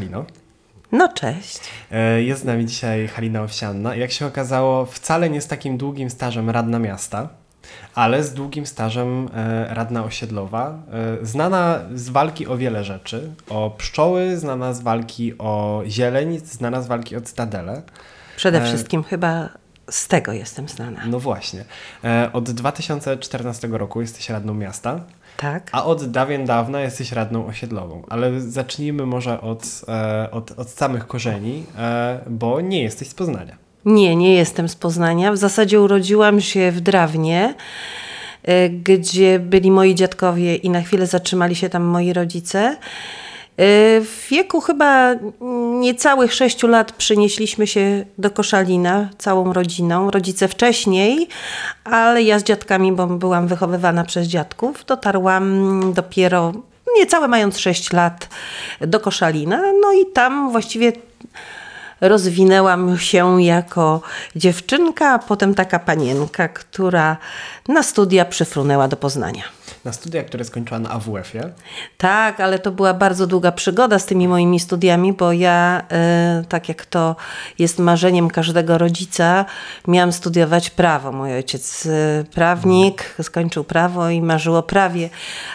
Halino. No cześć. E, jest z nami dzisiaj Halina Owsianna. Jak się okazało, wcale nie z takim długim stażem radna miasta, ale z długim stażem e, radna osiedlowa. E, znana z walki o wiele rzeczy. O pszczoły, znana z walki o zieleń, znana z walki o cytadele. Przede wszystkim chyba z tego jestem znana. No właśnie. Od 2014 roku jesteś radną miasta. Tak. A od dawien dawna jesteś radną osiedlową. Ale zacznijmy może od, e, od, od samych korzeni, e, bo nie jesteś z Poznania. Nie, nie jestem z Poznania. W zasadzie urodziłam się w Drawnie, e, gdzie byli moi dziadkowie i na chwilę zatrzymali się tam moi rodzice. Y, w wieku chyba niecałych sześciu lat przynieśliśmy się do Koszalina całą rodziną. Rodzice wcześniej, ale ja z dziadkami, bo byłam wychowywana przez dziadków, dotarłam dopiero niecałe mając sześć lat do Koszalina. No i tam właściwie rozwinęłam się jako dziewczynka, a potem taka panienka, która na studia przyfrunęła do Poznania na studia, które skończyła na AWF-ie. Tak, ale to była bardzo długa przygoda z tymi moimi studiami, bo ja, y, tak jak to jest marzeniem każdego rodzica, miałam studiować prawo. Mój ojciec y, prawnik, skończył prawo i marzył o prawie,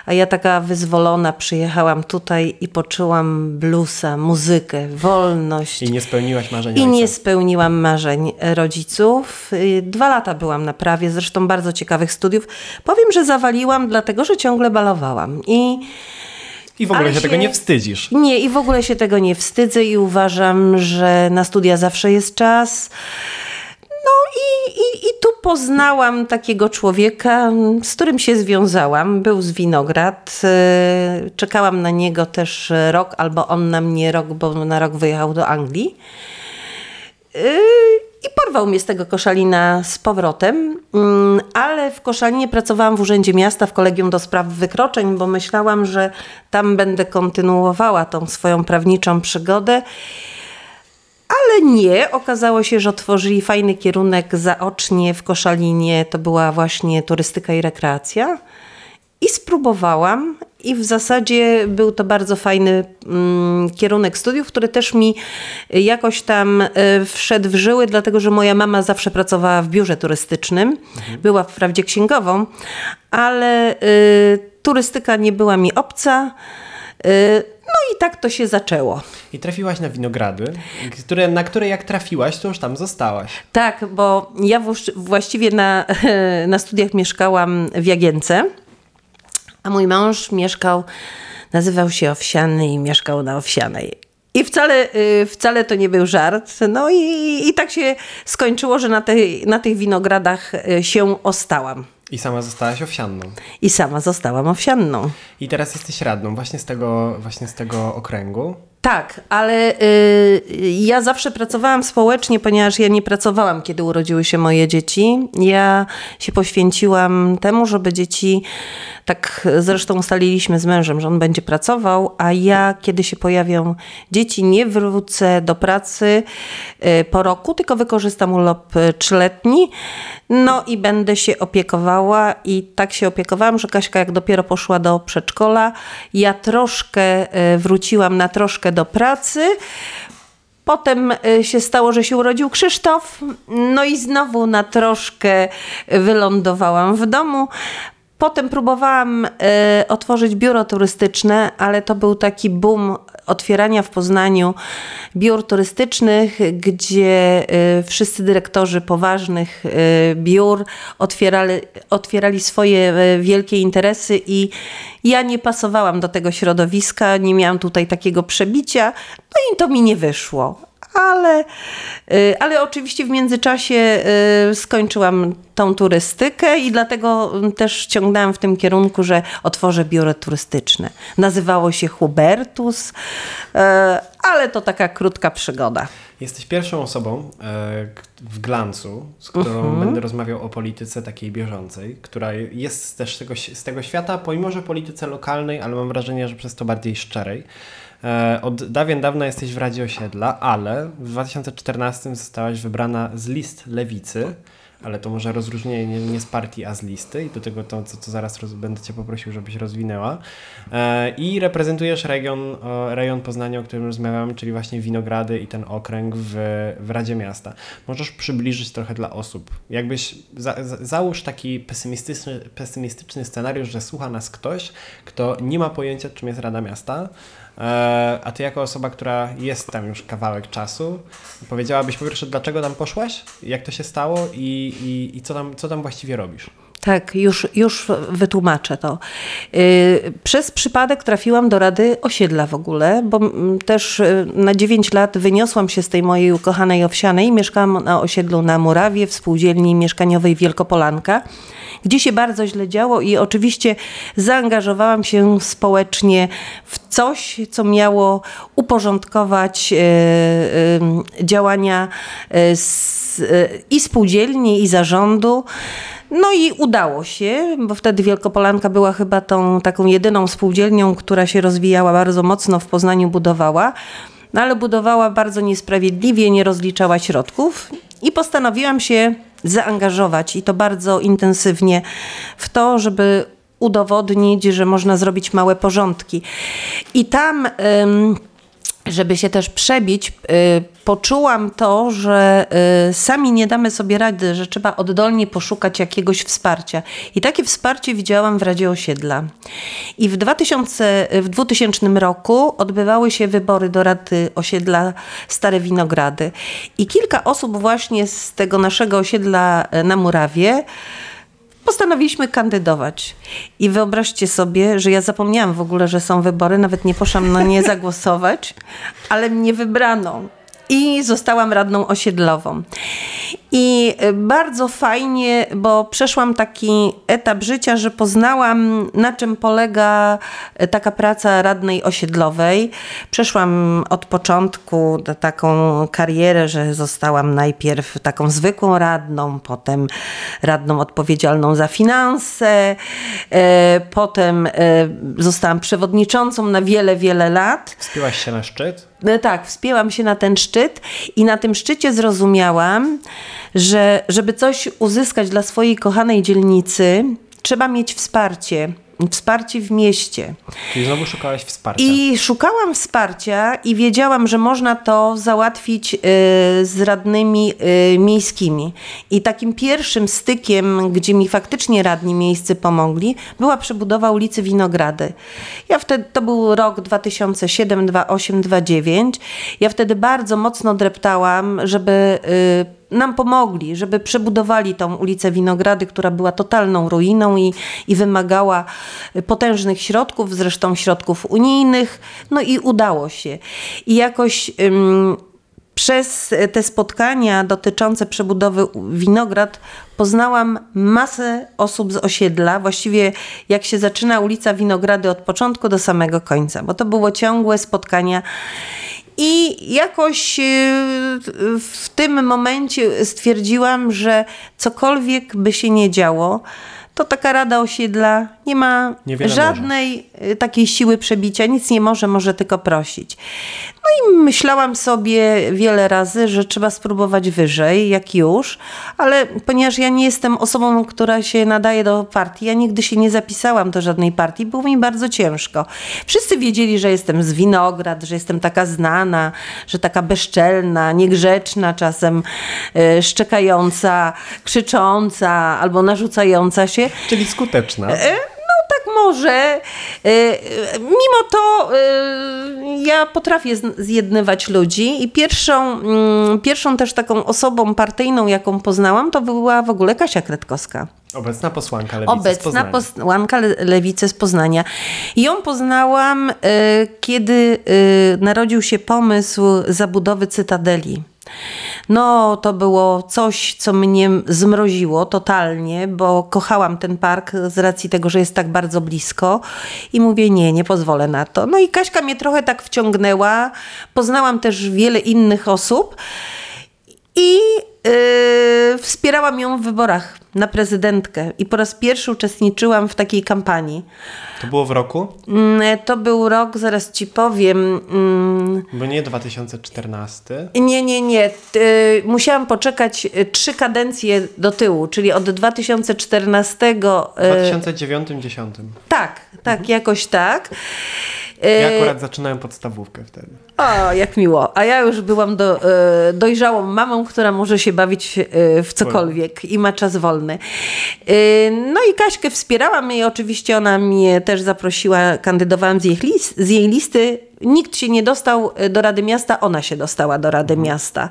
a ja taka wyzwolona przyjechałam tutaj i poczułam bluesa, muzykę, wolność. I nie spełniłaś marzeń I ojca. nie spełniłam marzeń rodziców. Y, dwa lata byłam na prawie, zresztą bardzo ciekawych studiów. Powiem, że zawaliłam, dlatego dlatego że ciągle balowałam. I, I w ogóle się, się, tego nie wstydzisz. Nie, i w ogóle się tego nie wstydzę i uważam, że na studia zawsze jest czas. No i, i, i tu poznałam takiego człowieka, z którym się związałam. Był z Winograd. E, czekałam na niego też rok, albo on na mnie rok, bo na rok wyjechał do Anglii. I porwał mnie z tego Koszalina z powrotem, mm, ale w Koszalinie pracowałam w Urzędzie Miasta w Kolegium do Spraw Wykroczeń, bo myślałam, że tam będę kontynuowała tą swoją prawniczą przygodę. Ale nie, okazało się, że otworzyli fajny kierunek zaocznie w Koszalinie, to była właśnie turystyka i rekreacja. I spróbowałam, i w zasadzie był to bardzo fajny mm, kierunek studiów, który też mi jakoś tam y, wszedł w żyły, dlatego że moja mama zawsze pracowała w biurze turystycznym. Mhm. Była wprawdzie księgową, ale y, turystyka nie była mi obca. Y, no i tak to się zaczęło. I trafiłaś na winogrady, które, na które jak trafiłaś, to już tam zostałaś. Tak, bo ja właściwie na, na studiach mieszkałam w Jagience. A mój mąż mieszkał, nazywał się Owsiany i mieszkał na Owsianej. I wcale, y, wcale to nie był żart. No i, i tak się skończyło, że na, tej, na tych winogradach y, się ostałam. I sama zostałaś owsianną. I sama zostałam owsianną. I teraz jesteś radną właśnie z tego, właśnie z tego okręgu. Tak, ale y, ja zawsze pracowałam społecznie, ponieważ ja nie pracowałam, kiedy urodziły się moje dzieci. Ja się poświęciłam temu, żeby dzieci, tak zresztą ustaliliśmy z mężem, że on będzie pracował, a ja, kiedy się pojawią dzieci, nie wrócę do pracy y, po roku, tylko wykorzystam urlop y, trzyletni. No i będę się opiekowała i tak się opiekowałam, że Kaśka jak dopiero poszła do przedszkola, ja troszkę wróciłam na troszkę do pracy. Potem e, się stało, że się urodził Krzysztof, no i znowu na troszkę wylądowałam w domu. Potem próbowałam e, otworzyć biuro turystyczne, ale to był taki boom otwierania w Poznaniu biur turystycznych, gdzie y, wszyscy dyrektorzy poważnych y, biur otwierali, otwierali swoje y, wielkie interesy i ja nie pasowałam do tego środowiska, nie miałam tutaj takiego przebicia, no i to mi nie wyszło ale, y, ale oczywiście w międzyczasie y, skończyłam tą turystykę i dlatego też ciągnęłam w tym kierunku, że otworzę biuro turystyczne. Nazywało się Hubertus, y, ale to taka krótka przygoda. Jesteś pierwszą osobą w Glancu, z którą uh mhm. -huh. będę rozmawiał o polityce takiej bieżącej, która jest też z tego, z tego świata, pomimo że polityce lokalnej, ale mam wrażenie, że przez to bardziej szczerej. E, od dawien dawna jesteś w Radzie Osiedla, ale w 2014 zostałaś wybrana z list Lewicy ale to może rozróżnienie nie, z partii, a z listy i do tego to, co, co zaraz roz, będę Cię poprosił, żebyś rozwinęła. E, I reprezentujesz region, rejon Poznania, o którym rozmawiamy, czyli właśnie Winogrady i ten okręg w, w Radzie Miasta. Możesz przybliżyć trochę dla osób. Jakbyś za, za, załóż taki pesymistyczny, pesymistyczny scenariusz, że słucha nas ktoś, kto nie ma pojęcia, czym jest Rada Miasta, a ty jako osoba, która jest tam już kawałek czasu, powiedziałabyś po pierwsze, dlaczego tam poszłaś, jak to się stało i, i, i co, tam, co tam właściwie robisz? Tak, już, już wytłumaczę to. Yy, przez przypadek trafiłam do Rady Osiedla w ogóle, bo też yy, na 9 lat wyniosłam się z tej mojej ukochanej Owsianej. Mieszkałam na osiedlu na Murawie, w spółdzielni mieszkaniowej Wielkopolanka, gdzie się bardzo źle działo i oczywiście zaangażowałam się społecznie w coś, co miało uporządkować yy, yy, działania z, i spółdzielni, i zarządu. No i udało się, bo wtedy Wielkopolanka była chyba tą taką jedyną spółdzielnią, która się rozwijała bardzo mocno w Poznaniu, budowała, no ale budowała bardzo niesprawiedliwie, nie rozliczała środków i postanowiłam się zaangażować i to bardzo intensywnie w to, żeby udowodnić, że można zrobić małe porządki. I tam. Żeby się też przebić, poczułam to, że sami nie damy sobie rady, że trzeba oddolnie poszukać jakiegoś wsparcia. I takie wsparcie widziałam w Radzie Osiedla. I w 2000, w 2000 roku odbywały się wybory do Rady Osiedla Stare Winogrady. I kilka osób właśnie z tego naszego osiedla na Murawie postanowiliśmy kandydować. I wyobraźcie sobie, że ja zapomniałam w ogóle, że są wybory, nawet nie poszłam na nie zagłosować, ale mnie wybrano i zostałam radną osiedlową. I bardzo fajnie, bo przeszłam taki etap życia, że poznałam, na czym polega taka praca radnej osiedlowej. Przeszłam od początku taką karierę, że zostałam najpierw taką zwykłą radną, potem radną odpowiedzialną za finanse, potem zostałam przewodniczącą na wiele, wiele lat. Wspięłaś się na szczyt? Tak, wspięłam się na ten szczyt i na tym szczycie zrozumiałam, że żeby coś uzyskać dla swojej kochanej dzielnicy, trzeba mieć wsparcie. Wsparcie w mieście. Czyli znowu szukałaś wsparcia. I szukałam wsparcia i wiedziałam, że można to załatwić y, z radnymi y, miejskimi. I takim pierwszym stykiem, gdzie mi faktycznie radni miejscy pomogli, była przebudowa ulicy Winogrady. Ja wtedy, to był rok 2007, 2008, 2009. Ja wtedy bardzo mocno dreptałam, żeby y, nam pomogli, żeby przebudowali tą ulicę Winogrady, która była totalną ruiną i, i wymagała potężnych środków, zresztą środków unijnych, no i udało się. I jakoś ym, przez te spotkania dotyczące przebudowy Winograd poznałam masę osób z osiedla, właściwie jak się zaczyna ulica Winogrady od początku do samego końca, bo to było ciągłe spotkania i jakoś y, w tym momencie stwierdziłam, że cokolwiek by się nie działo, to taka rada osiedla nie ma Niewiele żadnej może. takiej siły przebicia, nic nie może, może tylko prosić. No i myślałam sobie wiele razy, że trzeba spróbować wyżej, jak już, ale ponieważ ja nie jestem osobą, która się nadaje do partii, ja nigdy się nie zapisałam do żadnej partii, było mi bardzo ciężko. Wszyscy wiedzieli, że jestem z Winograd, że jestem taka znana, że taka bezczelna, niegrzeczna, czasem yy, szczekająca, krzycząca albo narzucająca się. Czyli skuteczna. Yy, może. Mimo to ja potrafię zjednywać ludzi i pierwszą, mm, pierwszą też taką osobą partyjną, jaką poznałam, to była w ogóle Kasia Kretkowska. Obecna posłanka Lewicy Obecna z Poznania. posłanka Lewicy z Poznania. Ją poznałam, kiedy narodził się pomysł zabudowy Cytadeli. No, to było coś, co mnie zmroziło totalnie, bo kochałam ten park z racji tego, że jest tak bardzo blisko i mówię, nie, nie pozwolę na to. No i Kaśka mnie trochę tak wciągnęła. Poznałam też wiele innych osób i Yy, wspierałam ją w wyborach na prezydentkę i po raz pierwszy uczestniczyłam w takiej kampanii. To było w roku? Mm, To był rok, zaraz ci powiem. mm, Bo nie 2014. Nie, nie, nie. Ty- Musiałam poczekać y, trzy kadencje do tyłu, czyli od 2014. W y, 2009-10. Tak, tak, jakoś tak. Y, Ja akurat zaczynałem podstawówkę wtedy. O, jak miło. A ja już byłam do, e, dojrzałą mamą, która może się bawić e, w cokolwiek i ma czas wolny. No i Kaśkę wspierałam i oczywiście ona mnie też zaprosiła, kandydowałam z jej, lis- z jej listy. Nikt się nie dostał e, do Rady Miasta, ona się dostała do Rady Miasta.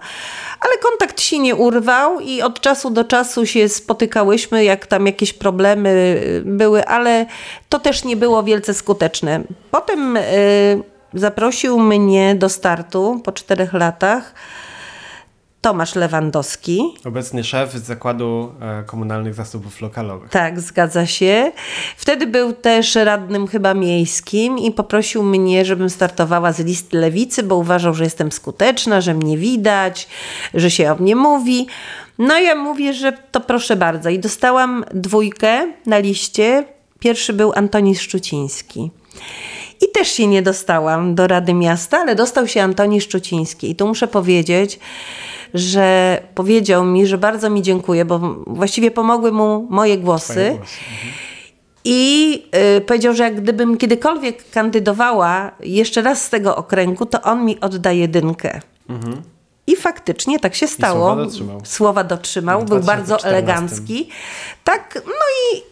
Ale kontakt się nie urwał i od czasu do czasu się spotykałyśmy, jak tam jakieś problemy e, były, ale to też nie było wielce skuteczne. Potem... e, Zaprosił mnie do startu po czterech latach Tomasz Lewandowski. Obecny szef z Zakładu e, Komunalnych Zasobów Lokalowych. Tak, zgadza się. Wtedy był też radnym chyba miejskim i poprosił mnie, żebym startowała z list lewicy, bo uważał, że jestem skuteczna, że mnie widać, że się o mnie mówi. No ja mówię, że to proszę bardzo. I dostałam dwójkę na liście. Pierwszy był Antoni Szczuciński. I też się nie dostałam do Rady Miasta, ale dostał się Antoni Szczuciński. I tu muszę powiedzieć, że powiedział mi, że bardzo mi dziękuję, bo właściwie pomogły mu moje głosy. Głosy. I y, powiedział, że jak gdybym kiedykolwiek kandydowała jeszcze raz z tego okręgu, to on mi odda jedynkę. I faktycznie tak się stało. słowa dotrzymał. Słowa dotrzymał, był bardzo 2014. elegancki. Tak, no i,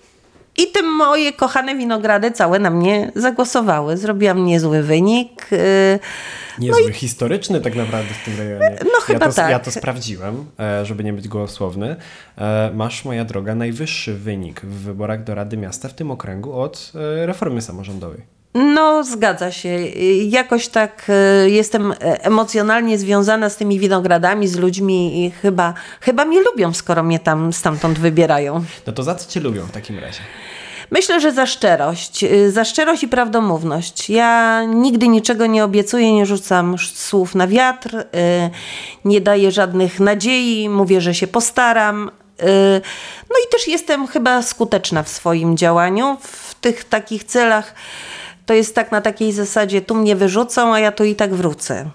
i te moje kochane winogrady całe na mnie zagłosowały. Zrobiłam niezły wynik. y, Niezły, historyczny tak naprawdę w tym rejonie. No chyba ja to, tak. Ja to sprawdziłem, e, żeby nie być gołosłowny. E, Masz, moja droga, najwyższy wynik w wyborach do Rady Miasta w tym okręgu od e, reformy samorządowej. No, zgadza się. Jakoś tak y, jestem e, emocjonalnie związana z tymi winogradami, z ludźmi i chyba, chyba mnie lubią, skoro mnie tam stamtąd wybierają. No to za co cię lubią w takim razie? Myślę, że za szczerość. y, Za szczerość i prawdomówność. Ja nigdy niczego nie obiecuję, nie rzucam słów na wiatr, nie daję żadnych nadziei, mówię, że się postaram. No i też jestem chyba skuteczna w swoim działaniu. W tych takich celach to jest tak na takiej zasadzie, tu mnie wyrzucą, a ja tu i tak wrócę.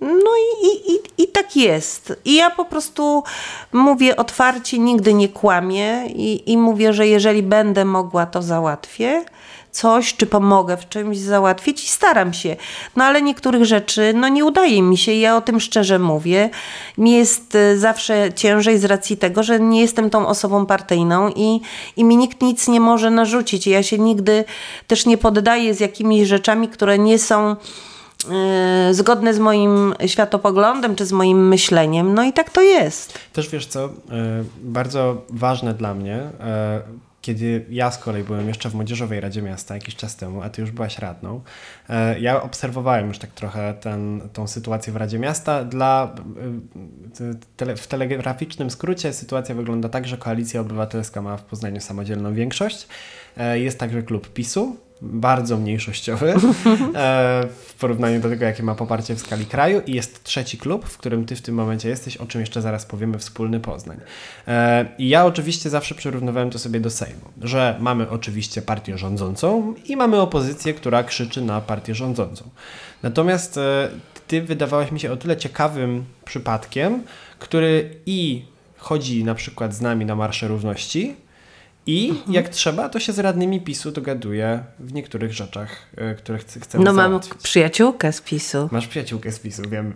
No i, i, i, i tak jest. I ja po prostu mówię otwarcie, nigdy nie kłamię i, i mówię, że jeżeli będę mogła, to załatwię coś, czy pomogę w czymś załatwić i staram się. No ale niektórych rzeczy, no nie udaje mi się. Ja o tym szczerze mówię. Mi jest y, zawsze ciężej z racji tego, że nie jestem tą osobą partyjną i, i mi nikt nic nie może narzucić. Ja się nigdy też nie poddaję z jakimiś rzeczami, które nie są e, zgodne z moim światopoglądem czy z moim myśleniem. No i tak to jest. Też wiesz co, e, bardzo ważne dla mnie, kiedy ja z kolei byłem jeszcze w Młodzieżowej Radzie Miasta jakiś czas temu, a ty już byłaś radną, e, ja obserwowałem już tak trochę ten, tą sytuację w Radzie Miasta. Dla, e, tele, w telegraficznym skrócie sytuacja wygląda tak, że Koalicja Obywatelska ma w Poznaniu samodzielną większość. E, Jest także klub PiSu, bardzo mniejszościowy e, w porównaniu do tego, jakie ma poparcie w skali kraju. I jest trzeci klub, w którym ty w tym momencie jesteś, o czym jeszcze zaraz powiemy, wspólny Poznań. E, I ja oczywiście zawsze przyrównywałem to sobie do Sejmu, że mamy oczywiście partię rządzącą i mamy opozycję, która krzyczy na partię rządzącą. Natomiast e, ty wydawałaś mi się o tyle ciekawym przypadkiem, który i chodzi na przykład z nami na Marsze Równości, i Mhm. jak trzeba, to się z radnymi PiSu dogaduje w niektórych rzeczach, y, które chce, chcemy No mam załatwić. przyjaciółkę z PiSu, Masz przyjaciółkę z PiSu, wiem.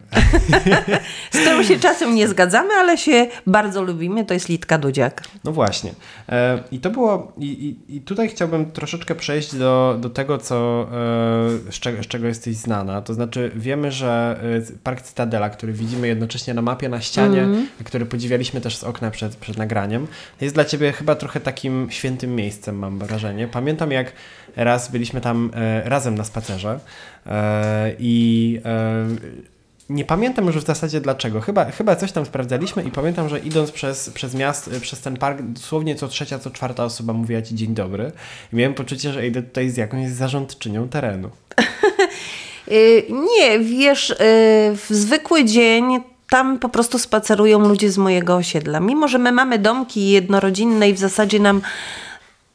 z którą się czasem nie zgadzamy, ale się bardzo lubimy. To jest Litka Dudziak. No właśnie. E, I to było. I, i, I tutaj chciałbym troszeczkę przejść do, do tego, co, e, z, czego, z czego jesteś znana. To znaczy, wiemy, że e, Park Cytadela, który widzimy jednocześnie na mapie na ścianie, a który podziwialiśmy też z okna przed, przed nagraniem, jest dla ciebie chyba trochę takim świętym miejscem, mam wrażenie. Pamiętam, jak raz byliśmy tam e, razem na spacerze e, i. E, nie pamiętam już w zasadzie dlaczego. Chyba, chyba coś tam sprawdzaliśmy i pamiętam, że idąc przez, przez miast, przez ten park, dosłownie co trzecia, co czwarta osoba mówiła ci dzień dobry. I miałem poczucie, że idę tutaj z jakąś zarządczynią terenu. Y, Nie, wiesz, y, w zwykły dzień tam po prostu spacerują ludzie z mojego osiedla. Mimo, że my mamy domki jednorodzinne i w zasadzie nam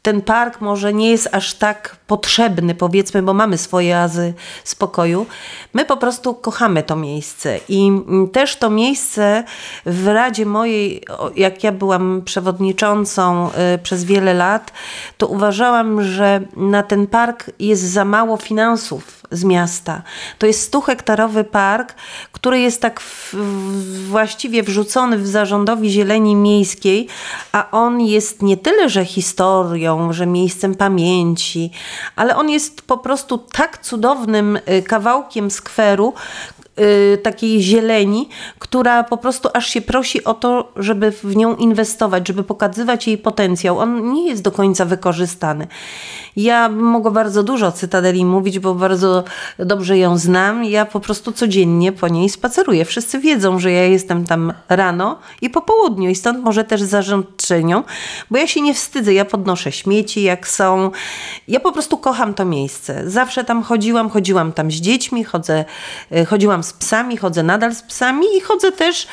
ten park może nie jest aż tak potrzebny, powiedzmy, bo mamy swoje azy spokoju. My po prostu kochamy to miejsce i też to miejsce w Radzie mojej, jak ja byłam przewodniczącą y, przez wiele lat, to uważałam, że na ten park jest za mało finansów z miasta. To jest 100-hektarowy park, który jest tak w, w, właściwie wrzucony w zarządowi zieleni miejskiej, a on jest nie tyle, że historią, że miejscem pamięci, ale on jest po prostu tak cudownym y, kawałkiem skweru, takiej zieleni, która po prostu aż się prosi o to, żeby w nią inwestować, żeby pokazywać jej potencjał. On nie jest do końca wykorzystany. Ja mogę bardzo dużo o Cytadeli mówić, bo bardzo dobrze ją znam. Ja po prostu codziennie po niej spaceruję. Wszyscy wiedzą, że ja jestem tam rano i po południu i stąd może też zarządczynią, bo ja się nie wstydzę. Ja podnoszę śmieci jak są. Ja po prostu kocham to miejsce. Zawsze tam chodziłam, chodziłam tam z dziećmi, chodzę, y, chodziłam z psami, chodzę nadal z psami i chodzę też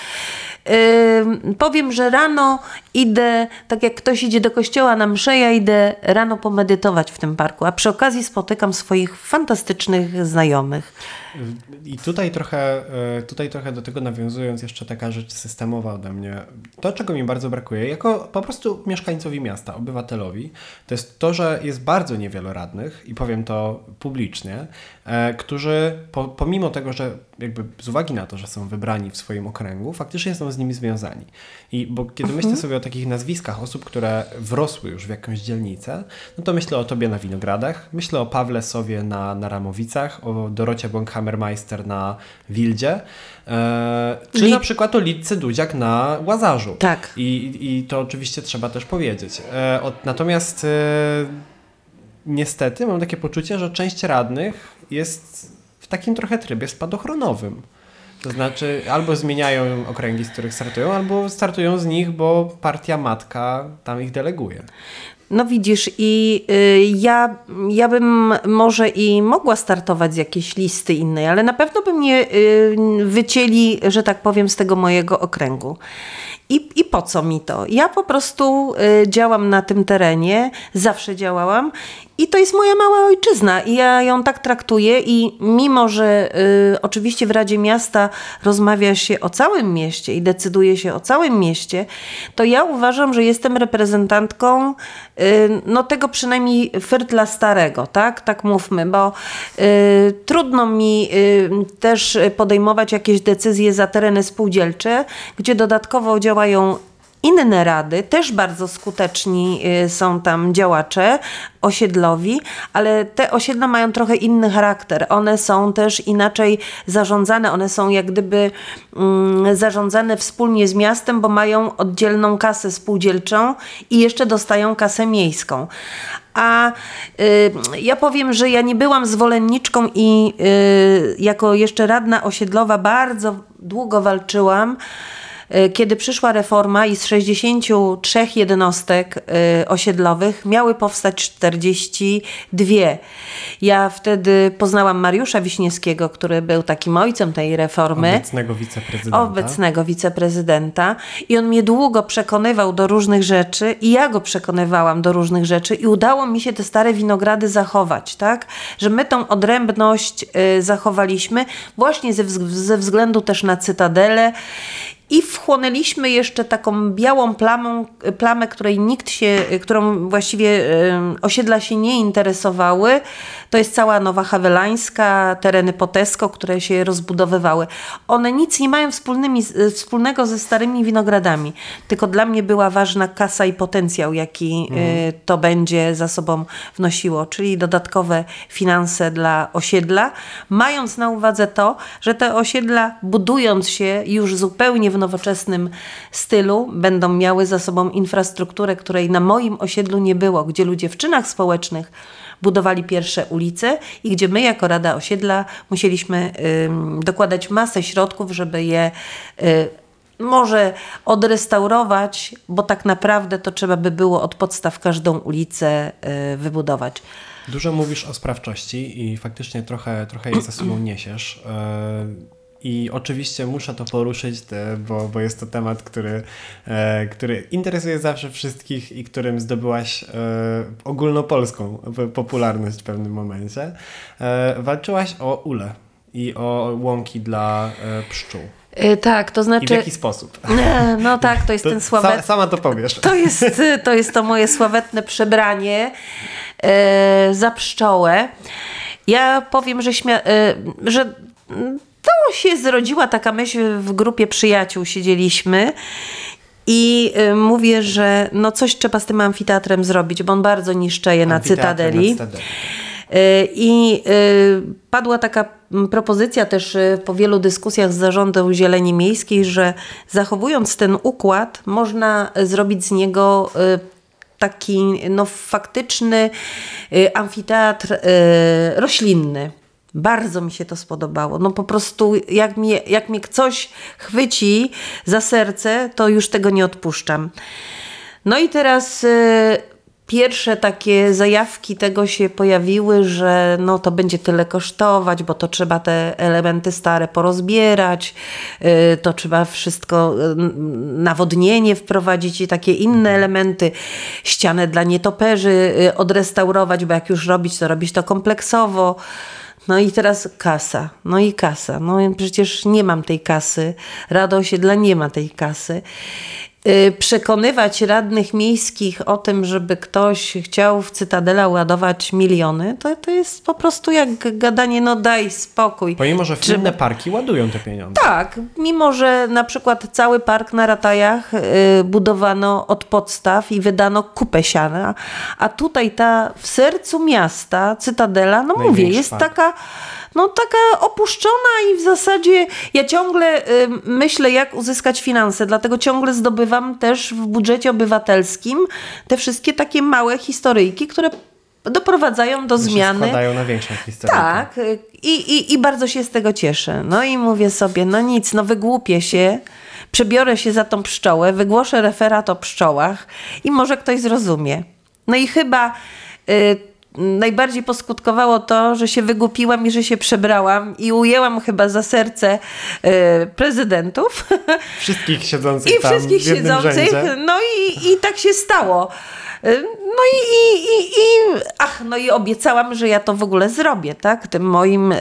Yy, powiem, że rano idę, tak jak ktoś idzie do kościoła na mszę, ja idę rano pomedytować w tym parku, a przy okazji spotykam swoich fantastycznych znajomych. I tutaj trochę, e, tutaj trochę do tego nawiązując jeszcze taka rzecz systemowa ode mnie. To, czego mi bardzo brakuje, jako po prostu mieszkańcowi miasta, obywatelowi, to jest to, że jest bardzo niewielu radnych, i powiem to publicznie, e, którzy po, pomimo tego, że jakby z uwagi na to, że są wybrani w swoim okręgu, faktycznie są z nimi związani. I bo kiedy myślę mhm. sobie o takich nazwiskach osób, które wrosły już w jakąś dzielnicę, no to myślę o tobie na Winogradach, myślę o Pawle Sowie na, na Ramowicach, o Dorocie Bąk Hammermeister na Wildzie, e, czy na przykład o Lidce Dudziak na Łazarzu. Tak. I, I to oczywiście trzeba też powiedzieć. E, od, natomiast e, niestety mam takie poczucie, że część radnych jest w takim trochę trybie spadochronowym. To znaczy, albo zmieniają okręgi, z których startują, albo startują z nich, bo partia matka tam ich deleguje. No widzisz, i y, ja, ja bym może i mogła startować z jakiejś listy innej, ale na pewno by mnie y, wycięli, że tak powiem, z tego mojego okręgu. I, I po co mi to? Ja po prostu y, działam na tym terenie, zawsze działałam i to jest moja mała ojczyzna i ja ją tak traktuję i mimo, że y, oczywiście w Radzie Miasta rozmawia się o całym mieście i decyduje się o całym mieście, to ja uważam, że jestem reprezentantką y, no tego przynajmniej firtla starego, tak? Tak mówmy, bo y, trudno mi y, też podejmować jakieś decyzje za tereny spółdzielcze, gdzie dodatkowo działają inne rady, też bardzo skuteczni y, są tam działacze osiedlowi, ale te osiedla mają trochę inny charakter. One są też inaczej zarządzane, one są jak gdyby mm, zarządzane wspólnie z miastem, bo mają oddzielną kasę spółdzielczą i jeszcze dostają kasę miejską. A y, ja powiem, że ja nie byłam zwolenniczką i y, jako jeszcze radna osiedlowa bardzo długo walczyłam kiedy przyszła reforma i z 63 jednostek e, osiedlowych miały powstać 42. Ja wtedy poznałam Mariusza Wiśniewskiego, który był takim ojcem tej reformy. Obecnego wiceprezydenta. Obecnego wiceprezydenta. I on mnie długo przekonywał do różnych rzeczy i ja go przekonywałam do różnych rzeczy i udało mi się te stare winogrady zachować, tak? Że my tą odrębność y, zachowaliśmy właśnie ze, ze względu też na cytadelę i wchłonęliśmy jeszcze taką białą plamą, plamę, której nikt się, którą właściwie osiedla się nie interesowały. To jest cała Nowa Hawelańska, tereny Potesko, które się rozbudowywały. One nic nie mają wspólnymi, wspólnego ze starymi winogradami, tylko dla mnie była ważna kasa i potencjał, jaki y, mhm. to będzie za sobą wnosiło, czyli dodatkowe finanse dla osiedla, mając na uwadze to, że te osiedla budując się już zupełnie w nowoczesnym stylu będą miały za sobą infrastrukturę, której na moim osiedlu nie było, gdzie ludzie w czynach społecznych budowali pierwsze ulice i gdzie my jako Rada Osiedla musieliśmy y, dokładać masę środków, żeby je y, może odrestaurować, bo tak naprawdę to trzeba by było od podstaw każdą ulicę y, wybudować. Dużo mówisz o sprawczości i faktycznie trochę, trochę je za sobą niesiesz. I oczywiście muszę to poruszyć, bo, bo jest to temat, który, e, który interesuje zawsze wszystkich i którym zdobyłaś e, ogólnopolską popularność w pewnym momencie. E, walczyłaś o ule i o łąki dla pszczół. Tak, to znaczy. I w jaki sposób? No tak, to jest To ten sławetny. Sama, to powiesz. To jest, to jest to moje sławetne przebranie za pszczołę. Ja powiem, że, śmia- że to się zrodziła taka myśl w grupie przyjaciół, siedzieliśmy. I e, mówię, że no coś trzeba z tym amfiteatrem zrobić, bo on bardzo niszczeje na Cytadeli. na Cytadeli. Y, I y, padła taka mm, propozycja też y, po wielu dyskusjach z zarządem Zieleni Miejskiej, że zachowując ten układ, można zrobić z niego taki no, faktyczny amfiteatr roślinny. Bardzo mi się to spodobało. No po prostu jak mnie, jak mnie coś chwyci za serce, to już tego nie odpuszczam. No i teraz pierwsze takie zajawki tego się pojawiły, że no to będzie tyle kosztować, bo to trzeba te elementy stare porozbierać, y, to trzeba wszystko, y, nawodnienie wprowadzić i takie inne mhm. elementy, ścianę dla nietoperzy y, odrestaurować, bo jak już robić, to robić to kompleksowo. No i teraz kasa, no i kasa. No przecież nie mam tej kasy. Rado osiedla nie ma tej kasy. Y, przekonywać radnych miejskich o tym, żeby ktoś chciał w Cytadela ładować miliony, to, to jest po prostu jak gadanie, no daj spokój. Pomimo, że Czy... inne parki ładują te pieniądze. Tak, mimo, że na przykład cały park na Ratajach y, budowano od podstaw i wydano kupę siana, a tutaj ta w sercu miasta, Cytadela, no mówię, jest park. taka no taka opuszczona i w zasadzie ja ciągle y, myślę, jak uzyskać finanse, dlatego ciągle zdobywam też w budżecie obywatelskim te wszystkie takie małe historyjki, które doprowadzają do zmiany. składają na większą historię. Tak, y, i, i, i bardzo się z tego cieszę. No i mówię sobie, no nic, no wygłupię się, przebiorę się za tą pszczołę, wygłoszę referat o pszczołach i może ktoś zrozumie. No i chyba y, najbardziej poskutkowało to, że się wygłupiłam i że się przebrałam i ujęłam chyba za serce e, prezydentów. Wszystkich siedzących I wszystkich siedzących. Rzędzie. No i, i tak się stało. E, no i, i, i, i, ach, no i obiecałam, że ja to w ogóle zrobię, tak? Tym moim y,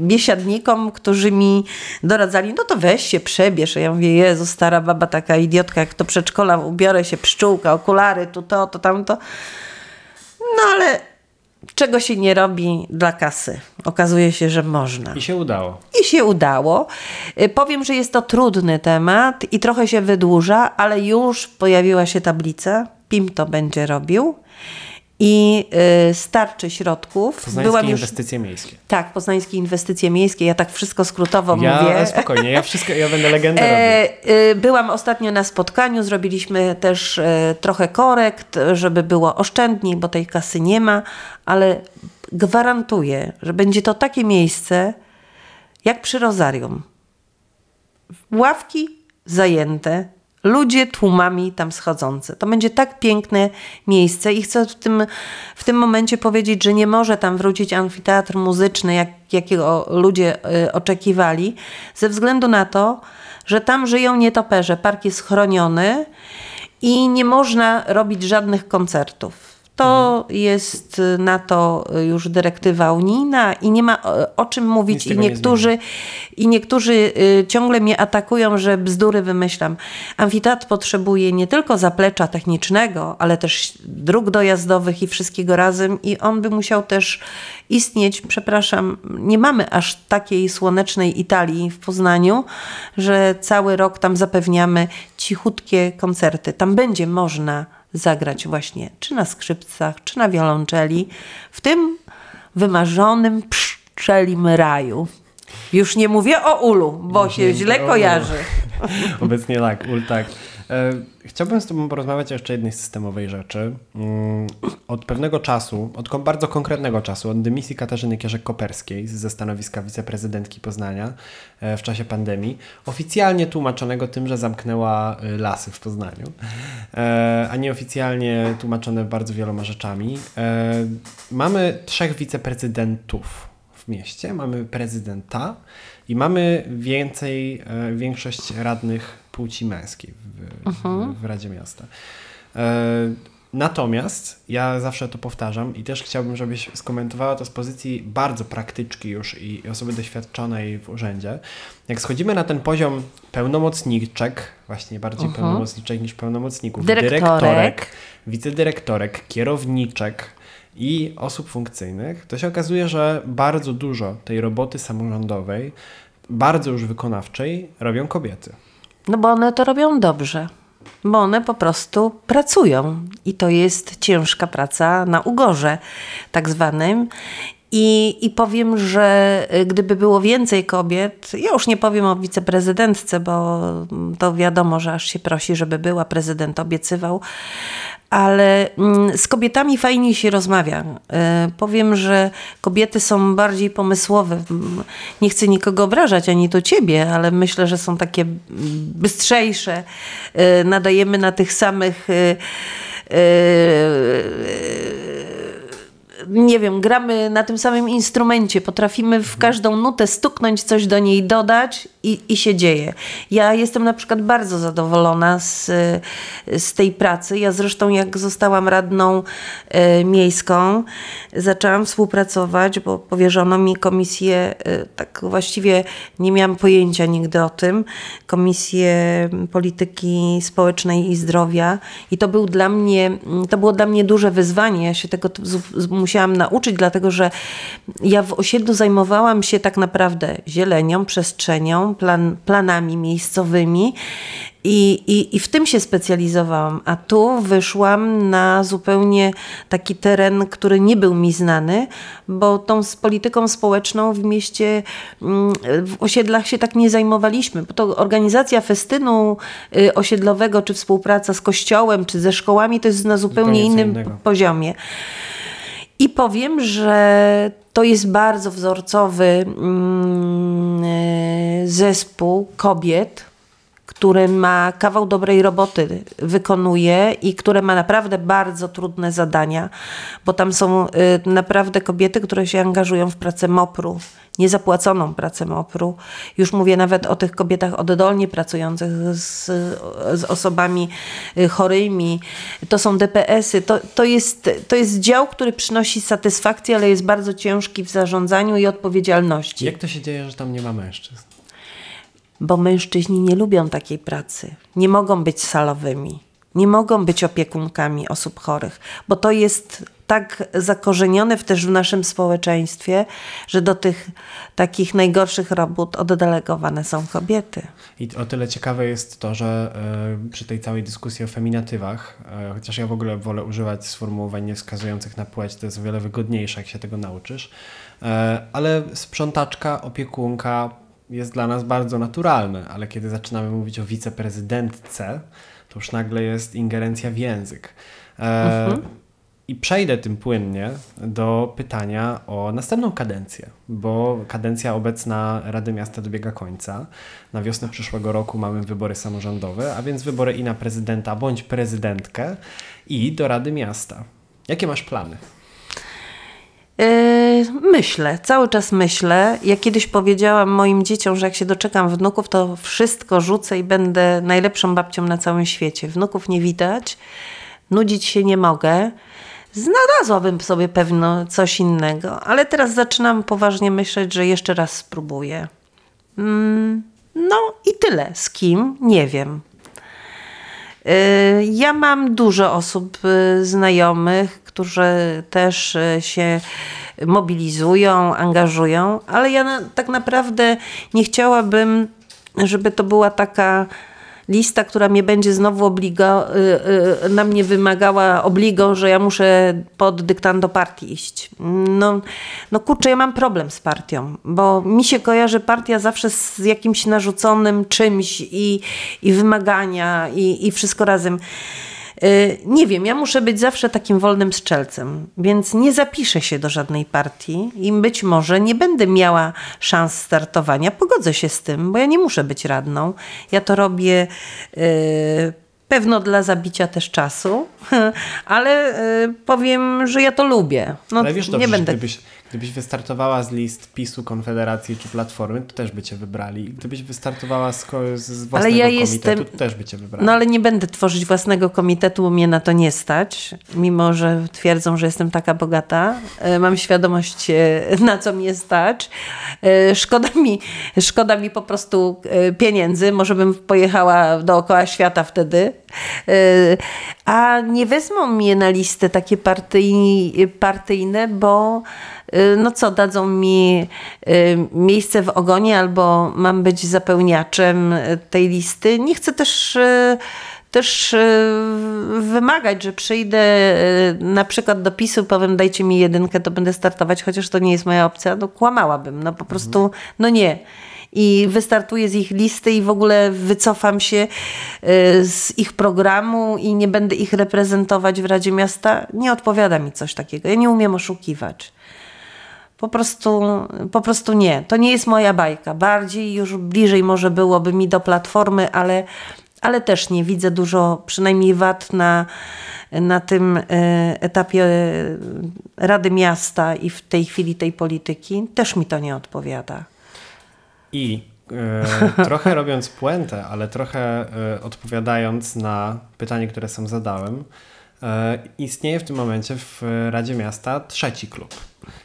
biesiadnikom, którzy mi doradzali, no to weź się, przebierz. Ja mówię, Jezu, stara baba, taka idiotka, jak to przedszkola, ubiorę się, pszczółka, okulary, tu to, to tamto. No ale czego się nie robi dla kasy. Okazuje się, że można. I się udało. I się udało. Y, powiem, że jest to trudny temat i trochę się wydłuża, ale już pojawiła się tablica. PIM to będzie robił i y, starczy środków. Poznańskie Byłam już, inwestycje miejskie. Tak, poznańskie inwestycje miejskie. Ja tak wszystko skrótowo ja, mówię. Spokojnie, ja wszystko, ja będę legendą. E, y, byłam ostatnio na spotkaniu, zrobiliśmy też e, trochę korekt, żeby było oszczędniej, bo tej kasy nie ma, ale gwarantuję, że będzie to takie miejsce jak przy Rozarium. Ławki zajęte, ludzie tłumami tam schodzący. To będzie tak piękne miejsce i chcę w tym, w tym momencie powiedzieć, że nie może tam wrócić amfiteatr muzyczny, jak, jakiego ludzie y, oczekiwali, ze względu na to, że tam żyją nietoperze. Park jest chroniony i nie można robić żadnych koncertów. To jest y, na to już dyrektywa unijna i nie ma o, o czym mówić. I niektórzy, I niektórzy y, ciągle mnie atakują, że bzdury wymyślam. Amfiteatr potrzebuje nie tylko zaplecza technicznego, ale też dróg dojazdowych i wszystkiego razem i on by musiał też istnieć. Przepraszam, nie mamy aż takiej słonecznej Italii w Poznaniu, że cały rok tam zapewniamy cichutkie koncerty. Tam będzie można zagrać właśnie czy na skrzypcach, czy na wiolonczeli, w tym wymarzonym pszczelim raju. Już nie mówię o ulu, bo się źle kojarzy. Obecnie tak, ul tak. E, chciałbym z Tobą porozmawiać o jeszcze jednej systemowej rzeczy. Mm, od pewnego czasu, od bardzo konkretnego czasu, od dymisji Katarzyny Kierzek-Koperskiej ze stanowiska wiceprezydentki Poznania e, w czasie pandemii, oficjalnie tłumaczonego tym, że zamknęła e, lasy w Poznaniu, a nieoficjalnie tłumaczone bardzo wieloma rzeczami. Mamy trzech wiceprezydentów mieście, mamy prezydenta i mamy więcej, większość radnych płci męskiej w, w, w Radzie Miasta. E, Natomiast ja zawsze to powtarzam i też chciałbym, żebyś skomentowała to z pozycji bardzo praktyczki już i osoby doświadczonej w urzędzie. Jak schodzimy na ten poziom pełnomocniczek, właśnie bardziej Mhm. pełnomocniczek niż pełnomocników, Dyrektorek. dyrektorek, wicedyrektorek, kierowniczek i osób funkcyjnych, to się okazuje, że bardzo dużo tej roboty samorządowej, bardzo już wykonawczej, robią kobiety. No bo one to robią dobrze. Bo one po prostu pracują. I to jest ciężka praca na ugorze, tak zwanym. I, I powiem, że y, gdyby było więcej kobiet, ja już nie powiem o wiceprezydentce, bo to wiadomo, że aż się prosi, żeby była, prezydent obiecywał, ale mm, z kobietami fajniej się rozmawia. Y, Powiem, że kobiety są bardziej pomysłowe. Nie chcę nikogo obrażać, ani to ciebie, ale myślę, że są takie bystrzejsze. Y, Nadajemy na tych samych. Y, y, nie wiem, gramy na tym samym instrumencie, potrafimy w każdą nutę stuknąć, coś do niej dodać i, i się dzieje. Ja jestem na przykład bardzo zadowolona z, z tej pracy. Ja zresztą jak zostałam radną e, miejską, zaczęłam współpracować, bo powierzono mi komisję, e, tak właściwie nie miałam pojęcia nigdy o tym, Komisję Polityki Społecznej i Zdrowia i to był dla mnie, to było dla mnie duże wyzwanie. Ja się tego t- musiałam nauczyć, dlatego że ja w osiedlu zajmowałam się tak naprawdę zielenią, przestrzenią, plan, planami miejscowymi i, i, i w tym się specjalizowałam, a tu wyszłam na zupełnie taki teren, który nie był mi znany, bo tą z polityką społeczną w mieście, mm, w osiedlach się tak nie zajmowaliśmy, bo to organizacja festynu y, osiedlowego, czy współpraca z kościołem, czy ze szkołami, to jest na zupełnie, innym innego. poziomie. I powiem, że to jest bardzo wzorcowy mm, e, zespół kobiet, który ma kawał dobrej roboty, wykonuje i które ma naprawdę bardzo trudne zadania, bo tam są y, naprawdę kobiety, które się angażują w pracę MOPR-u, niezapłaconą pracę MOPR-u. Już mówię nawet o tych kobietach oddolnie pracujących z, z osobami y, chorymi. To są DPS-y. To, to, jest, to jest dział, który przynosi satysfakcję, ale jest bardzo ciężki w zarządzaniu i odpowiedzialności. Jak to się dzieje, że tam nie ma mężczyzn? Bo mężczyźni nie lubią takiej pracy. Nie mogą być salowymi. Nie mogą być opiekunkami osób chorych, bo to jest tak zakorzenione w- też w naszym społeczeństwie, że do tych takich najgorszych robót oddelegowane są kobiety. I o tyle ciekawe jest to, że e, przy tej całej dyskusji o feminatywach, e, chociaż ja w ogóle wolę używać sformułowań nie wskazujących na płeć, to jest o wiele wygodniejsze, jak się tego nauczysz, e, ale sprzątaczka, opiekunka jest dla nas bardzo naturalne, ale kiedy zaczynamy mówić o wiceprezydentce, to już nagle jest ingerencja w język. E, I przejdę tym płynnie do pytania o następną kadencję, bo kadencja obecna Rady Miasta dobiega końca. Na wiosnę przyszłego roku mamy wybory samorządowe, a więc wybory i na prezydenta bądź prezydentkę i do Rady Miasta. Jakie masz plany? Yy, myślę, cały czas myślę. Ja kiedyś powiedziałam moim dzieciom, że jak się doczekam wnuków, to wszystko rzucę i będę najlepszą babcią na całym świecie. Wnuków nie widać, nudzić się nie mogę. Znalazłabym sobie pewno coś innego, ale teraz zaczynam poważnie myśleć, że jeszcze raz spróbuję. Mm, no i tyle. Z kim? Nie wiem. Y, Ja mam dużo osób y, znajomych, którzy też y, się mobilizują, angażują, ale ja na, tak naprawdę nie chciałabym, żeby to była taka lista, która mnie będzie znowu obligo, y, y, na mnie wymagała obligą, że ja muszę pod dyktando partii iść. No, no kurczę, ja mam problem z partią, bo mi się kojarzy partia zawsze z jakimś narzuconym czymś i, i wymagania i, i wszystko razem. Y, Nie wiem, ja muszę być zawsze takim wolnym strzelcem, więc nie zapiszę się do żadnej partii i być może nie będę miała szans startowania. Pogodzę się z tym, bo ja nie muszę być radną. Ja to robię y, pewno dla zabicia też czasu, ale y, powiem, że ja to lubię. No, Ale wiesz dobrze, nie będę. gdybyś, gdybyś wystartowała z list PiSu, Konfederacji czy Platformy, to też by cię wybrali. Gdybyś wystartowała z, z własnego ja komitetu, jestem- to też by cię wybrali. No ale nie będę tworzyć własnego komitetu, bo mnie na to nie stać, mimo że twierdzą, że jestem taka bogata. E, Mam świadomość, e, na co mnie stać. Szkoda mi, szkoda mi po prostu pieniędzy, może bym pojechała dookoła świata wtedy. A nie wezmą mnie na listę takie partyj, partyjne, bo e, no co, dadzą mi e, miejsce w ogonie albo mam być zapełniaczem tej listy. Nie chcę też e, też wymagać, że przyjdę na przykład do PiSu, powiem dajcie mi jedynkę, to będę startować, chociaż to nie jest moja opcja, no kłamałabym, no po prostu, no nie. I wystartuję z ich listy i w ogóle wycofam się e, z ich programu i nie będę ich reprezentować w Radzie Miasta. Nie odpowiada mi coś takiego. Ja nie umiem oszukiwać. Po prostu, po prostu nie. To nie jest moja bajka. Bardziej już bliżej może byłoby mi do platformy, ale, ale też nie widzę dużo, przynajmniej wad na, na tym e, etapie e, Rady Miasta i w tej chwili tej polityki. Też mi to nie odpowiada. I e, trochę robiąc puentę, ale trochę e, odpowiadając na pytanie, które sam zadałem, istnieje w tym momencie w Radzie Miasta trzeci klub.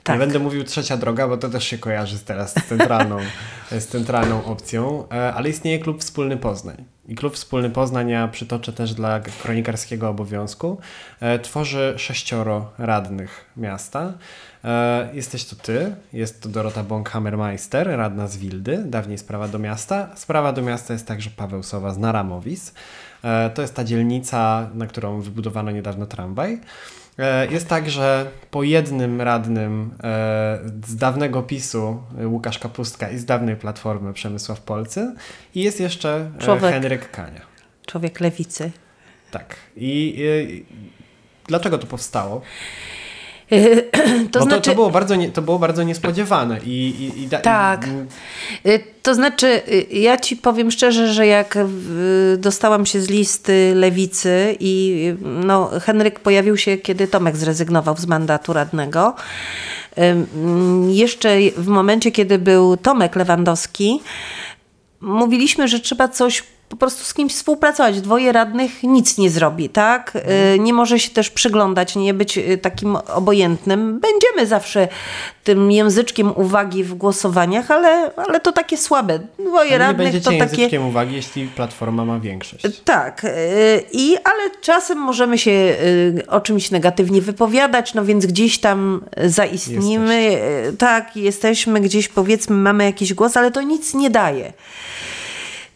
Tak. Nie będę mówił trzecia droga, bo to też się kojarzy teraz z centralną, z centralną opcją, e, ale istnieje klub Wspólny Poznań. I klub Wspólny Poznań, ja przytoczę też dla kronikarskiego obowiązku, e, tworzy sześcioro radnych miasta. E, Jesteś to ty, jest to Dorota Bąk-Hammermeister, radna z Wildy, dawniej sprawa do miasta. Sprawa do miasta jest także Paweł Sowa z Naramowis. E, To jest ta dzielnica, na którą wybudowano niedawno tramwaj. E, Jest tak, że po jednym radnym e, z dawnego PiSu Łukasz Kapustka i z dawnej Platformy Przemysław Polcy i jest jeszcze Człowiek. Henryk Kania. Człowiek lewicy. Tak. I, i dlaczego to powstało? To Bo znaczy, to, to, było bardzo nie, to było bardzo niespodziewane. I, i, i da, Tak. Y, To znaczy, y, ja ci powiem szczerze, że jak y, dostałam się z listy lewicy i no, Henryk pojawił się, kiedy Tomek zrezygnował z mandatu radnego. Jeszcze w momencie, kiedy był Tomek Lewandowski, mówiliśmy, że trzeba coś po prostu z kimś współpracować. Dwoje radnych nic nie zrobi, tak? Y, Nie może się też przyglądać, nie być y, takim obojętnym. Będziemy zawsze tym języczkiem uwagi w głosowaniach, ale, ale to takie słabe. Dwoje ale nie radnych będziecie to takie... języczkiem uwagi, jeśli Platforma ma większość. Tak, y, i, ale czasem możemy się o czymś negatywnie wypowiadać, no więc gdzieś tam zaistnimy, y, tak, jesteśmy gdzieś, powiedzmy, mamy jakiś głos, ale to nic nie daje.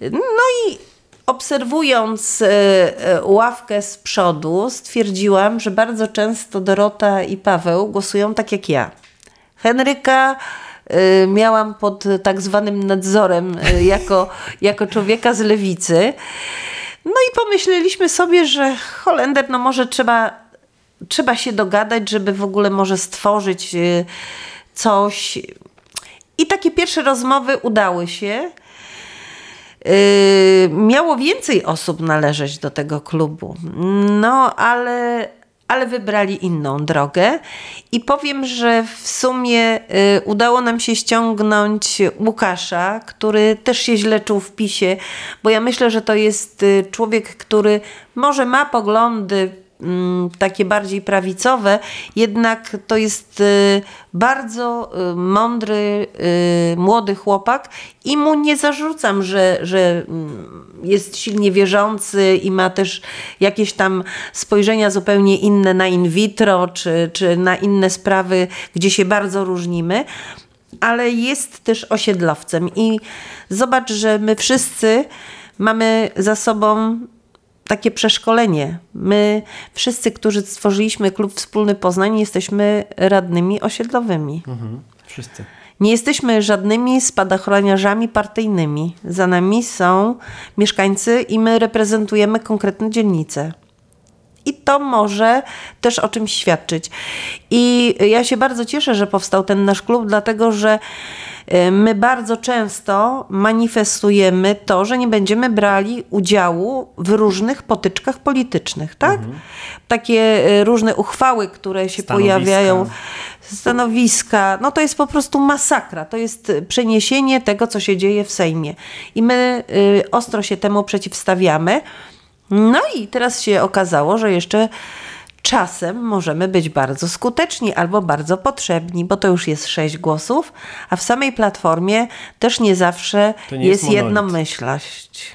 No i obserwując y, y, ławkę z przodu, stwierdziłam, że bardzo często Dorota i Paweł głosują tak jak ja. Henryka y, miałam pod tak zwanym nadzorem jako, jako człowieka z lewicy. No i pomyśleliśmy sobie, że Holender, no może trzeba, trzeba się dogadać, żeby w ogóle może stworzyć coś. I takie pierwsze rozmowy udały się. Yy, miało więcej osób należeć do tego klubu. No, ale, ale wybrali inną drogę. I powiem, że w sumie yy, udało nam się ściągnąć Łukasza, który też się źle czuł w PiSie, bo ja myślę, że to jest yy, człowiek, który może ma poglądy takie bardziej prawicowe, jednak to jest y, bardzo y, mądry, y, młody chłopak i mu nie zarzucam, że, że mm, jest silnie wierzący i ma też jakieś tam spojrzenia zupełnie inne na in vitro, czy, czy na inne sprawy, gdzie się bardzo różnimy. Ale jest też osiedlowcem i zobacz, że my wszyscy mamy za sobą takie przeszkolenie. My wszyscy, którzy stworzyliśmy klub Wspólny Poznań, jesteśmy radnymi osiedlowymi. Mhm. Wszyscy. Nie jesteśmy żadnymi spadochroniarzami partyjnymi. Za nami są mieszkańcy i my reprezentujemy konkretne dzielnice. I to może też o czymś świadczyć. I ja się bardzo cieszę, że powstał ten nasz klub, dlatego że y, my bardzo często manifestujemy to, że nie będziemy brali udziału w różnych potyczkach politycznych, tak? Takie y, różne uchwały, które się Stanowiska. pojawiają, stanowiska, no to jest po prostu masakra. To jest przeniesienie tego, co się dzieje w Sejmie. I my y, ostro się temu przeciwstawiamy. No i teraz się okazało, że jeszcze czasem możemy być bardzo skuteczni albo bardzo potrzebni, bo to już jest sześć głosów, a w samej platformie też nie zawsze nie jest jest, jednomyślność.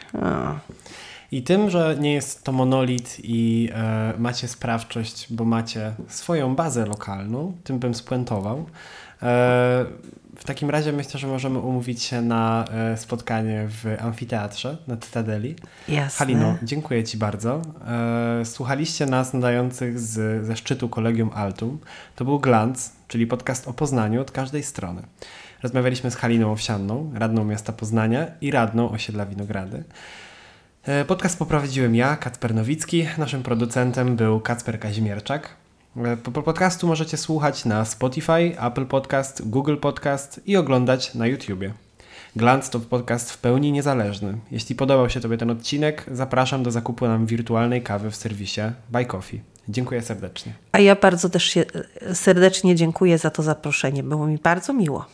I tym, że nie jest to monolit i e, macie sprawczość, bo macie swoją bazę lokalną, tym bym spuentował. E, w takim razie myślę, że możemy umówić się na e, spotkanie w amfiteatrze na Cytadeli. Jasne. Halino, dziękuję Ci bardzo. E, słuchaliście nas nadających z, ze szczytu Kolegium Altum. To był Glantz, czyli podcast o Poznaniu od każdej strony. Rozmawialiśmy z Haliną Owsianną, radną miasta Poznania i radną osiedla Winogrady. Podcast poprowadziłem ja, Kacper Nowicki. Naszym producentem był Kacper Kazimierczak. E, po- po- Podcastu możecie słuchać na Spotify, Apple Podcast, Google Podcast i oglądać na YouTubie. Glantz to podcast w pełni niezależny. Jeśli podobał się Tobie ten odcinek, zapraszam do zakupu nam wirtualnej kawy w serwisie Buy Coffee. Dziękuję serdecznie. A ja bardzo też serdecznie dziękuję za to zaproszenie. Było mi bardzo miło.